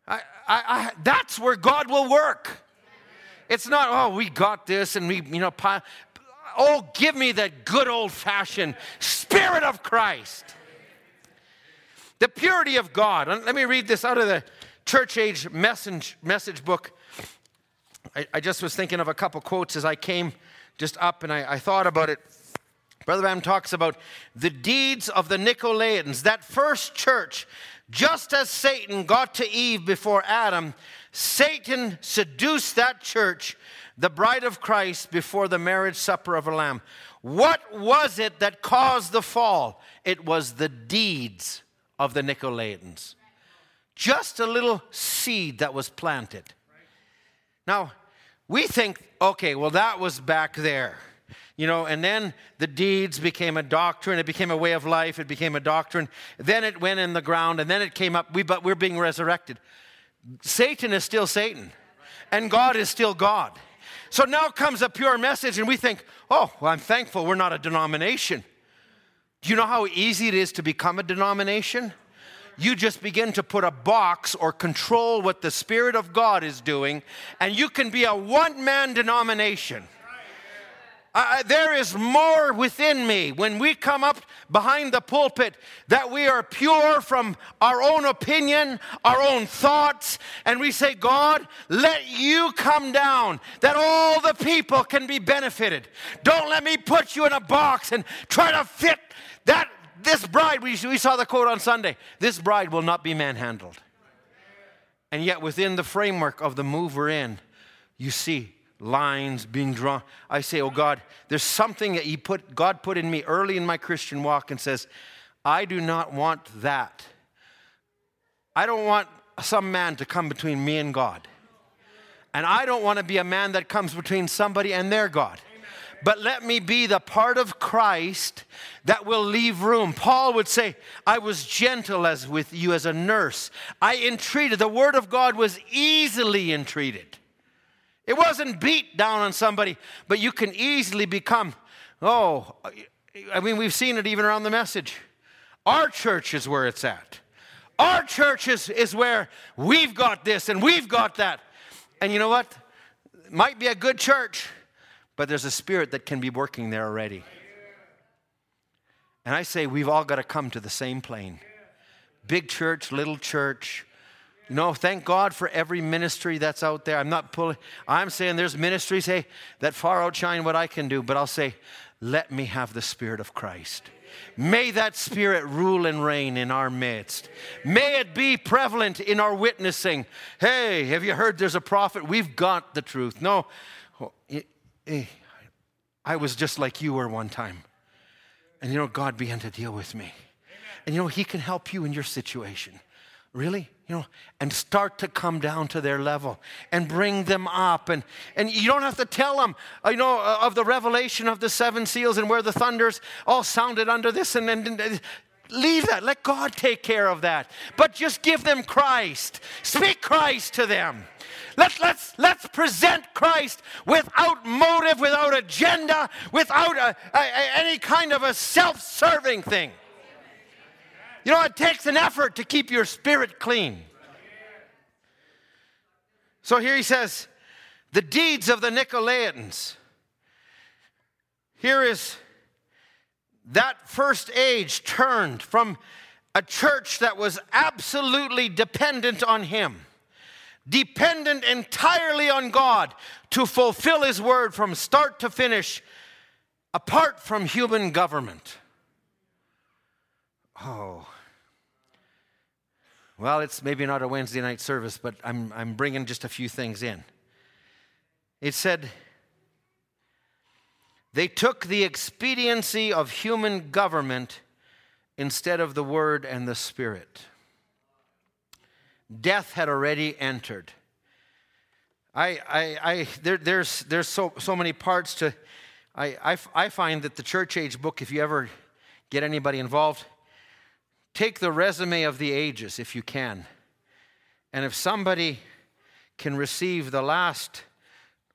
I, I, I, that's where God will work. It's not, oh, we got this and we, you know, pile. oh, give me that good old fashioned Spirit of Christ. The purity of God. Let me read this out of the church age message, message book. I, I just was thinking of a couple quotes as I came just up and I, I thought about it. Brother Branham talks about the deeds of the Nicolaitans, that first church, just as Satan got to Eve before Adam, Satan seduced that church, the bride of Christ, before the marriage supper of a lamb. What was it that caused the fall? It was the deeds of the Nicolaitans. Just a little seed that was planted. Now, we think, okay, well, that was back there. You know, and then the deeds became a doctrine. It became a way of life. It became a doctrine. Then it went in the ground, and then it came up. We, but we're being resurrected. Satan is still Satan, and God is still God. So now comes a pure message, and we think, oh, well, I'm thankful we're not a denomination. Do you know how easy it is to become a denomination? You just begin to put a box or control what the Spirit of God is doing, and you can be a one man denomination. Uh, there is more within me when we come up behind the pulpit that we are pure from our own opinion, our own thoughts, and we say, God, let you come down that all the people can be benefited. Don't let me put you in a box and try to fit that. This bride, we, we saw the quote on Sunday, this bride will not be manhandled. And yet, within the framework of the move we're in, you see lines being drawn. I say, Oh God, there's something that He put, God put in me early in my Christian walk and says, I do not want that. I don't want some man to come between me and God. And I don't want to be a man that comes between somebody and their God. But let me be the part of Christ that will leave room. Paul would say, I was gentle as with you as a nurse. I entreated. The word of God was easily entreated. It wasn't beat down on somebody, but you can easily become, oh, I mean, we've seen it even around the message. Our church is where it's at. Our church is, is where we've got this and we've got that. And you know what? Might be a good church, but there's a spirit that can be working there already. And I say we've all got to come to the same plane. Big church, little church, you know, thank God for every ministry that's out there. I'm not pulling, I'm saying there's ministries, hey, that far outshine what I can do, but I'll say, let me have the Spirit of Christ. May that Spirit rule and reign in our midst. May it be prevalent in our witnessing. Hey, have you heard there's a prophet? We've got the truth. No, I was just like you were one time. And you know, God began to deal with me. And you know, He can help you in your situation. Really? You know, and start to come down to their level and bring them up. And, and you don't have to tell them, uh, you know, uh, of the revelation of the seven seals and where the thunders all sounded under this. And then leave that. Let God take care of that. But just give them Christ. Speak Christ to them. Let, let's, let's present Christ without motive, without agenda, without a, a, a, any kind of a self serving thing. You know, it takes an effort to keep your spirit clean. So here he says, the deeds of the Nicolaitans. Here is that first age turned from a church that was absolutely dependent on him, dependent entirely on God to fulfill his word from start to finish, apart from human government. Oh. Well, it's maybe not a Wednesday night service, but I'm, I'm bringing just a few things in. It said, they took the expediency of human government instead of the Word and the Spirit. Death had already entered. I, I, I, there, there's, there's so, so many parts to. I, I, I find that the church age book, if you ever get anybody involved, Take the resume of the ages if you can. And if somebody can receive the last,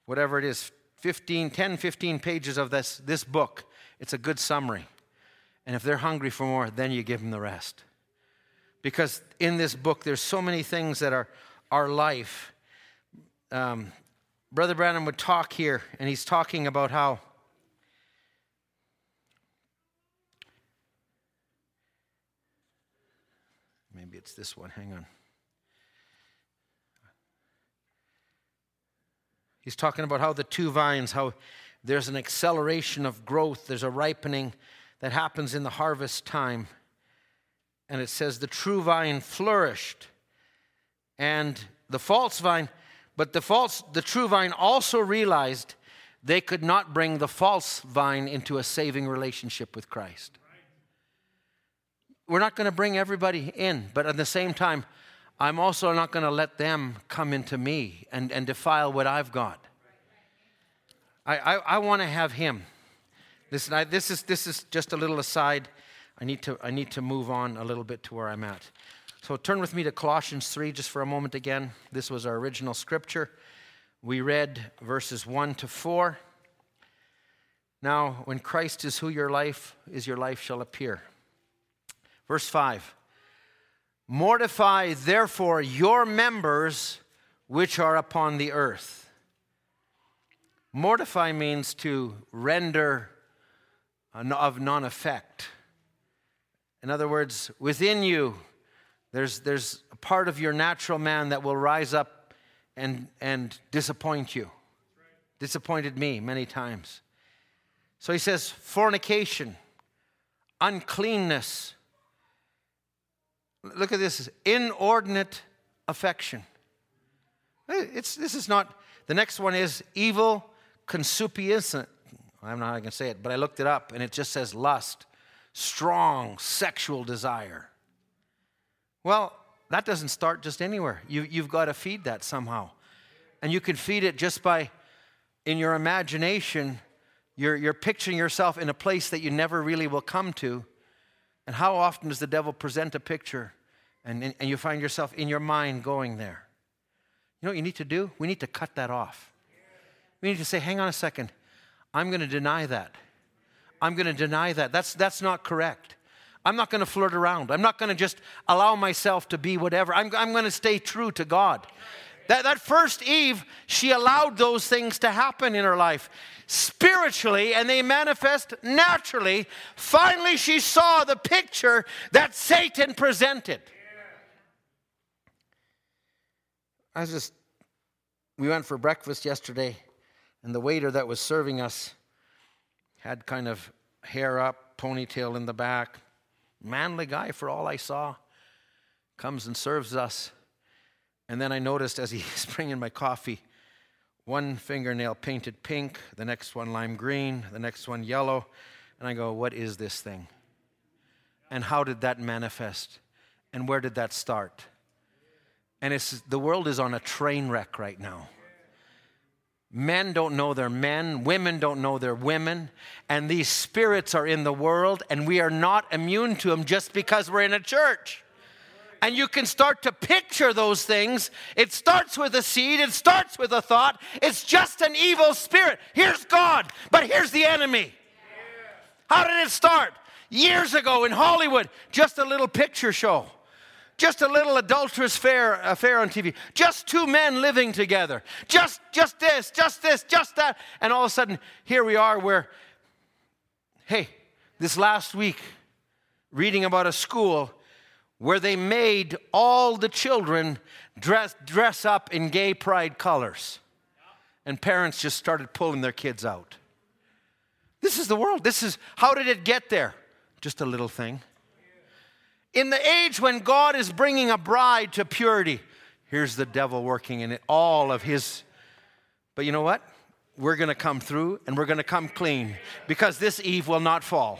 whatever it is, 15, 10, 15 pages of this, this book, it's a good summary. And if they're hungry for more, then you give them the rest. Because in this book, there's so many things that are our life. Um, Brother Branham would talk here, and he's talking about how Maybe it's this one. Hang on. He's talking about how the two vines, how there's an acceleration of growth, there's a ripening that happens in the harvest time. And it says the true vine flourished and the false vine, but the false the true vine also realized they could not bring the false vine into a saving relationship with Christ we're not going to bring everybody in, but at the same time, I'm also not going to let them come into me and, and defile what I've got. I, I, I want to have him. Listen, I, this, is, this is just a little aside. I need, to, I need to move on a little bit to where I'm at. So turn with me to Colossians 3 just for a moment again. This was our original scripture. We read verses 1 to 4. Now, when Christ is who your life is, your life shall appear. Verse 5 Mortify therefore your members which are upon the earth. Mortify means to render of non effect. In other words, within you, there's, there's a part of your natural man that will rise up and, and disappoint you. Disappointed me many times. So he says, fornication, uncleanness. Look at this inordinate affection. It's, this is not, the next one is evil concupiscence. I don't know how I can say it, but I looked it up and it just says lust, strong sexual desire. Well, that doesn't start just anywhere. You, you've got to feed that somehow. And you can feed it just by, in your imagination, you're, you're picturing yourself in a place that you never really will come to. And how often does the devil present a picture and, and you find yourself in your mind going there? You know what you need to do? We need to cut that off. We need to say, hang on a second. I'm going to deny that. I'm going to deny that. That's, that's not correct. I'm not going to flirt around. I'm not going to just allow myself to be whatever. I'm, I'm going to stay true to God. That, that first Eve, she allowed those things to happen in her life spiritually and they manifest naturally. Finally, she saw the picture that Satan presented. I was just, we went for breakfast yesterday, and the waiter that was serving us had kind of hair up, ponytail in the back. Manly guy for all I saw. Comes and serves us. And then I noticed as he's bringing my coffee, one fingernail painted pink, the next one lime green, the next one yellow. And I go, What is this thing? And how did that manifest? And where did that start? And it's, the world is on a train wreck right now. Men don't know they're men, women don't know they're women, and these spirits are in the world, and we are not immune to them just because we're in a church. And you can start to picture those things. It starts with a seed, it starts with a thought. It's just an evil spirit. Here's God, but here's the enemy. How did it start? Years ago in Hollywood, just a little picture show. Just a little adulterous affair, affair on TV. Just two men living together. Just, just this, just this, just that. And all of a sudden, here we are where, hey, this last week, reading about a school where they made all the children dress, dress up in gay pride colors. And parents just started pulling their kids out. This is the world. This is how did it get there? Just a little thing. In the age when God is bringing a bride to purity, here's the devil working in it, all of his. But you know what? We're going to come through and we're going to come clean because this Eve will not fall.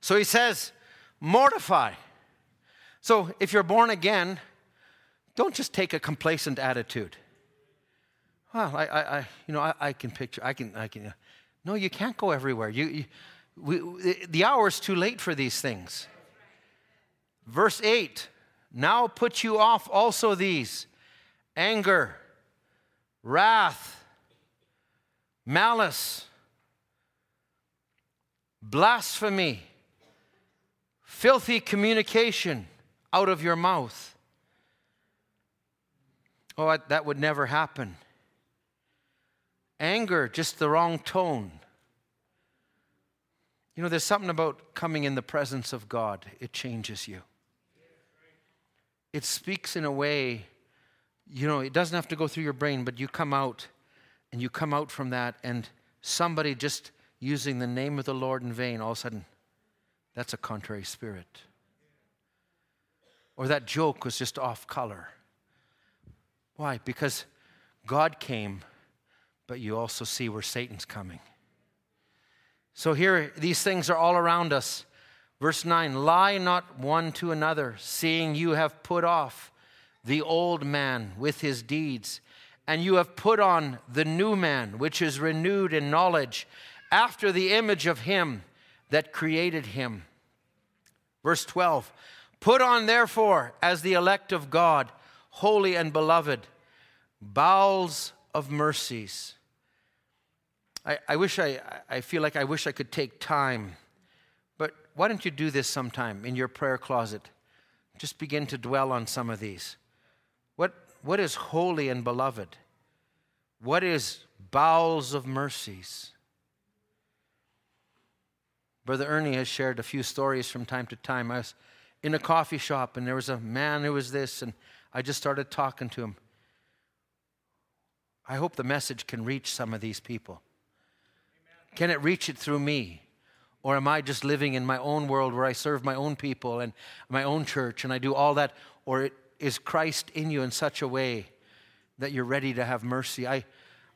So he says, mortify. So if you're born again, don't just take a complacent attitude. Well, I, I, I you know, I, I, can picture, I can, I can. Uh, no, you can't go everywhere. You, you we, the hour is too late for these things. Verse 8 Now put you off also these anger, wrath, malice, blasphemy, filthy communication out of your mouth. Oh, that would never happen. Anger, just the wrong tone. You know, there's something about coming in the presence of God, it changes you. It speaks in a way, you know, it doesn't have to go through your brain, but you come out and you come out from that, and somebody just using the name of the Lord in vain, all of a sudden, that's a contrary spirit. Or that joke was just off color. Why? Because God came, but you also see where Satan's coming. So here, these things are all around us. Verse 9 Lie not one to another, seeing you have put off the old man with his deeds, and you have put on the new man, which is renewed in knowledge, after the image of him that created him. Verse 12 Put on, therefore, as the elect of God, holy and beloved, bowels of mercies I, I wish I, I feel like I wish I could take time, but why don't you do this sometime in your prayer closet? Just begin to dwell on some of these. What, what is holy and beloved? What is bowels of mercies? Brother Ernie has shared a few stories from time to time. I was in a coffee shop and there was a man who was this, and I just started talking to him. I hope the message can reach some of these people. Can it reach it through me? Or am I just living in my own world where I serve my own people and my own church and I do all that? Or is Christ in you in such a way that you're ready to have mercy? I,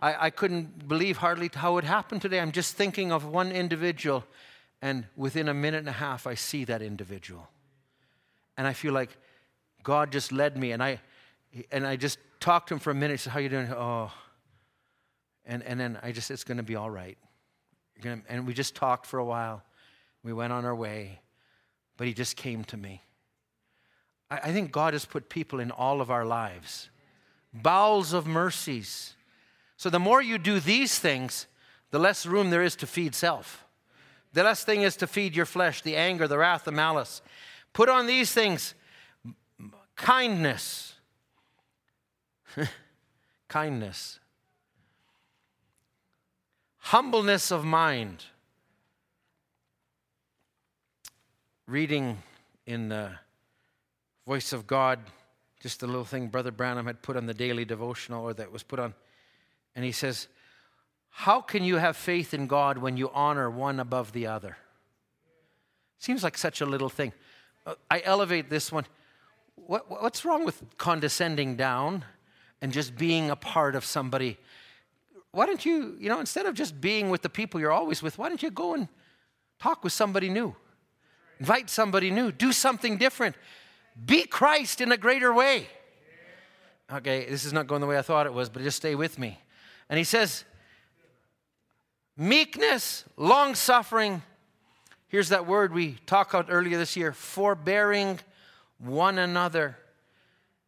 I, I couldn't believe hardly how it happened today. I'm just thinking of one individual, and within a minute and a half, I see that individual. And I feel like God just led me, and I, and I just talked to him for a minute. He said, How you doing? Oh. And, and then I just, it's going to be all right. Gonna, and we just talked for a while. We went on our way. But he just came to me. I, I think God has put people in all of our lives, bowels of mercies. So the more you do these things, the less room there is to feed self. The last thing is to feed your flesh, the anger, the wrath, the malice. Put on these things kindness. kindness. Humbleness of mind. Reading in the Voice of God, just a little thing Brother Branham had put on the daily devotional or that was put on. And he says, How can you have faith in God when you honor one above the other? Seems like such a little thing. Uh, I elevate this one. What, what's wrong with condescending down and just being a part of somebody why don't you, you know, instead of just being with the people you're always with, why don't you go and talk with somebody new? Invite somebody new. Do something different. Be Christ in a greater way. Okay, this is not going the way I thought it was, but just stay with me. And he says, meekness, long suffering. Here's that word we talked about earlier this year forbearing one another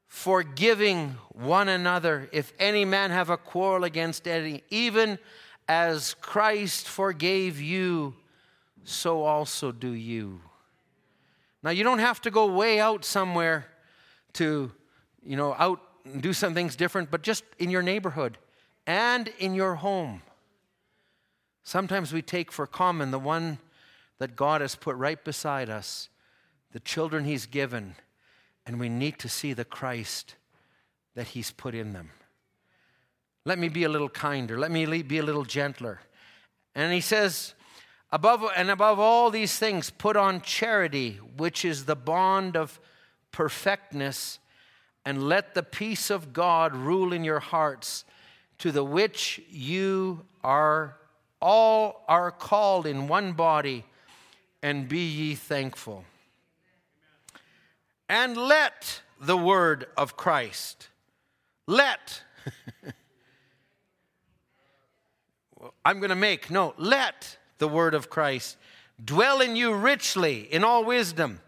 forgiving one another if any man have a quarrel against any, even as Christ forgave you, so also do you. Now, you don't have to go way out somewhere to, you know, out and do some things different, but just in your neighborhood and in your home. Sometimes we take for common the one that God has put right beside us, the children He's given and we need to see the Christ that He's put in them. Let me be a little kinder. Let me be a little gentler. And He says, above and above all these things, put on charity, which is the bond of perfectness, and let the peace of God rule in your hearts, to the which you are all are called in one body, and be ye thankful. And let the word of Christ, let, I'm going to make, no, let the word of Christ dwell in you richly in all wisdom,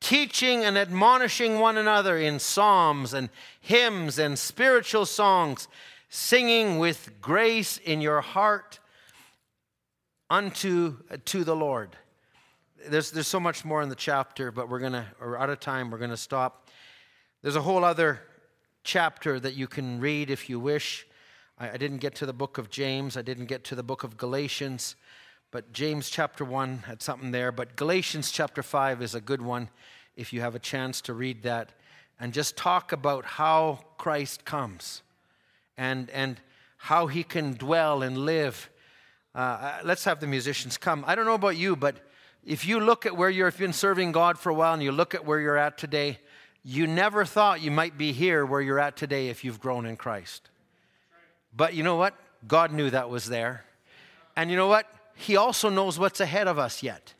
teaching and admonishing one another in psalms and hymns and spiritual songs, singing with grace in your heart unto to the Lord there's, there's so much more in the chapter, but we're to, or out of time, we're to stop. There's a whole other chapter that you can read if you wish. I, I didn't get to the book of James, I didn't get to the book of Galatians, but James chapter 1 had something there. But Galatians chapter 5 is a good one if you have a chance to read that and just talk about how Christ comes and, and how he can dwell and live. Uh, uh let's have the musicians come. I don't know about you, but if you look at where you've been serving God for a while and you look at where you're at today, you never thought you might be here where you're at today if you've grown in Christ. But you know what? God knew that was there. And you know what? He also knows what's ahead of us yet.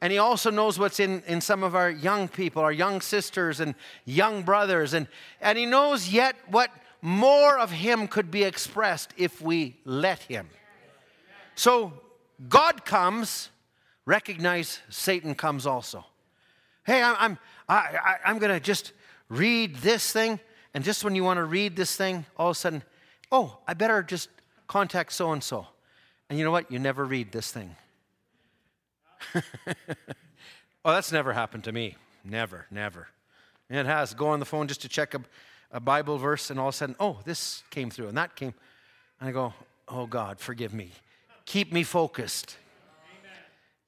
And He also knows what's in, in some of our young people, our young sisters and young brothers. And, and He knows yet what more of Him could be expressed if we let Him. So God comes recognize Satan comes also. Hey, I'm, I'm, I, I'm going to just read this thing. And just when you want to read this thing, all of a sudden, oh, I better just contact so and so. And you know what? You never read this thing. oh, that's never happened to me. Never, never. It has. Go on the phone just to check a, a Bible verse, and all of a sudden, oh, this came through, and that came. And I go, Oh God, forgive me. Keep me focused.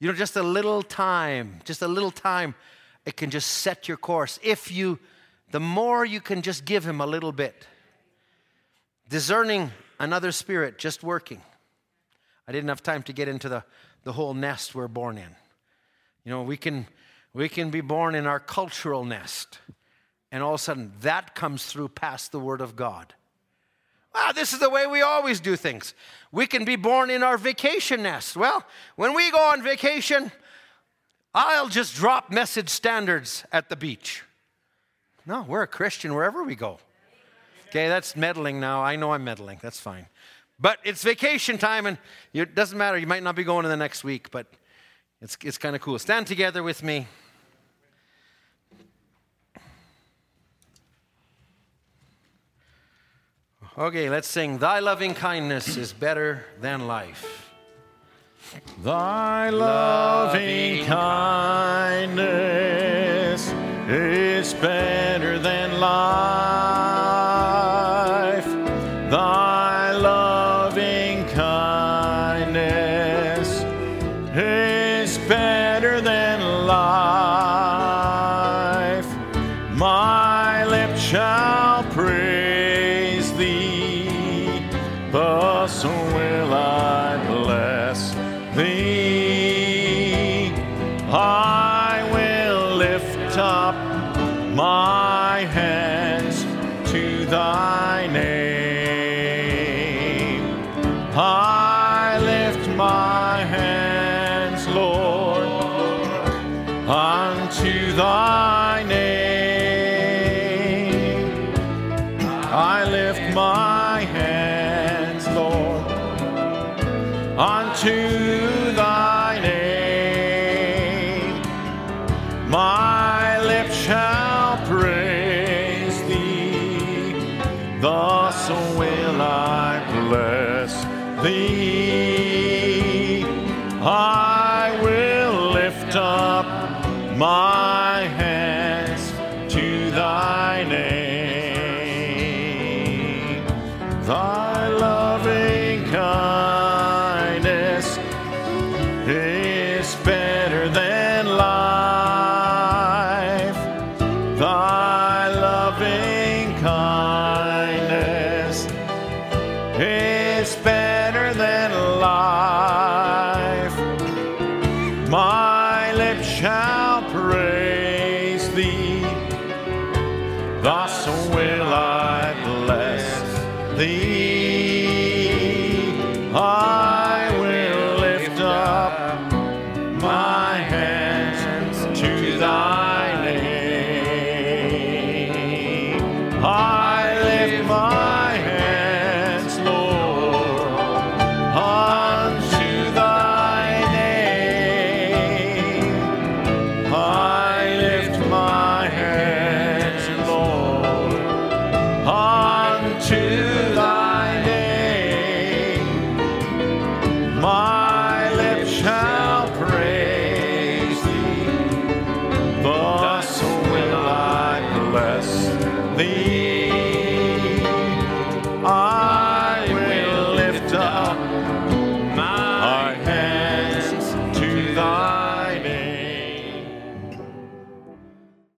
You know, just a little time, just a little time, it can just set your course. If you, the more you can just give Him a little bit. Discerning another spirit, just working. I didn't have time to get into the, the whole nest we're born in. You know, we can, we can be born in our cultural nest, and all of a sudden that comes through past the Word of God. Ah, this is the way we always do things. We can be born in our vacation nest. Well, when we go on vacation, I'll just drop message standards at the beach. No, we're a Christian wherever we go. Okay, that's meddling now. I know I'm meddling. That's fine. But it's vacation time, and it doesn't matter. You might not be going in the next week, but it's, it's kind of cool. Stand together with me. Okay, let's sing Thy loving kindness is better than life. Thy loving kindness is better than life.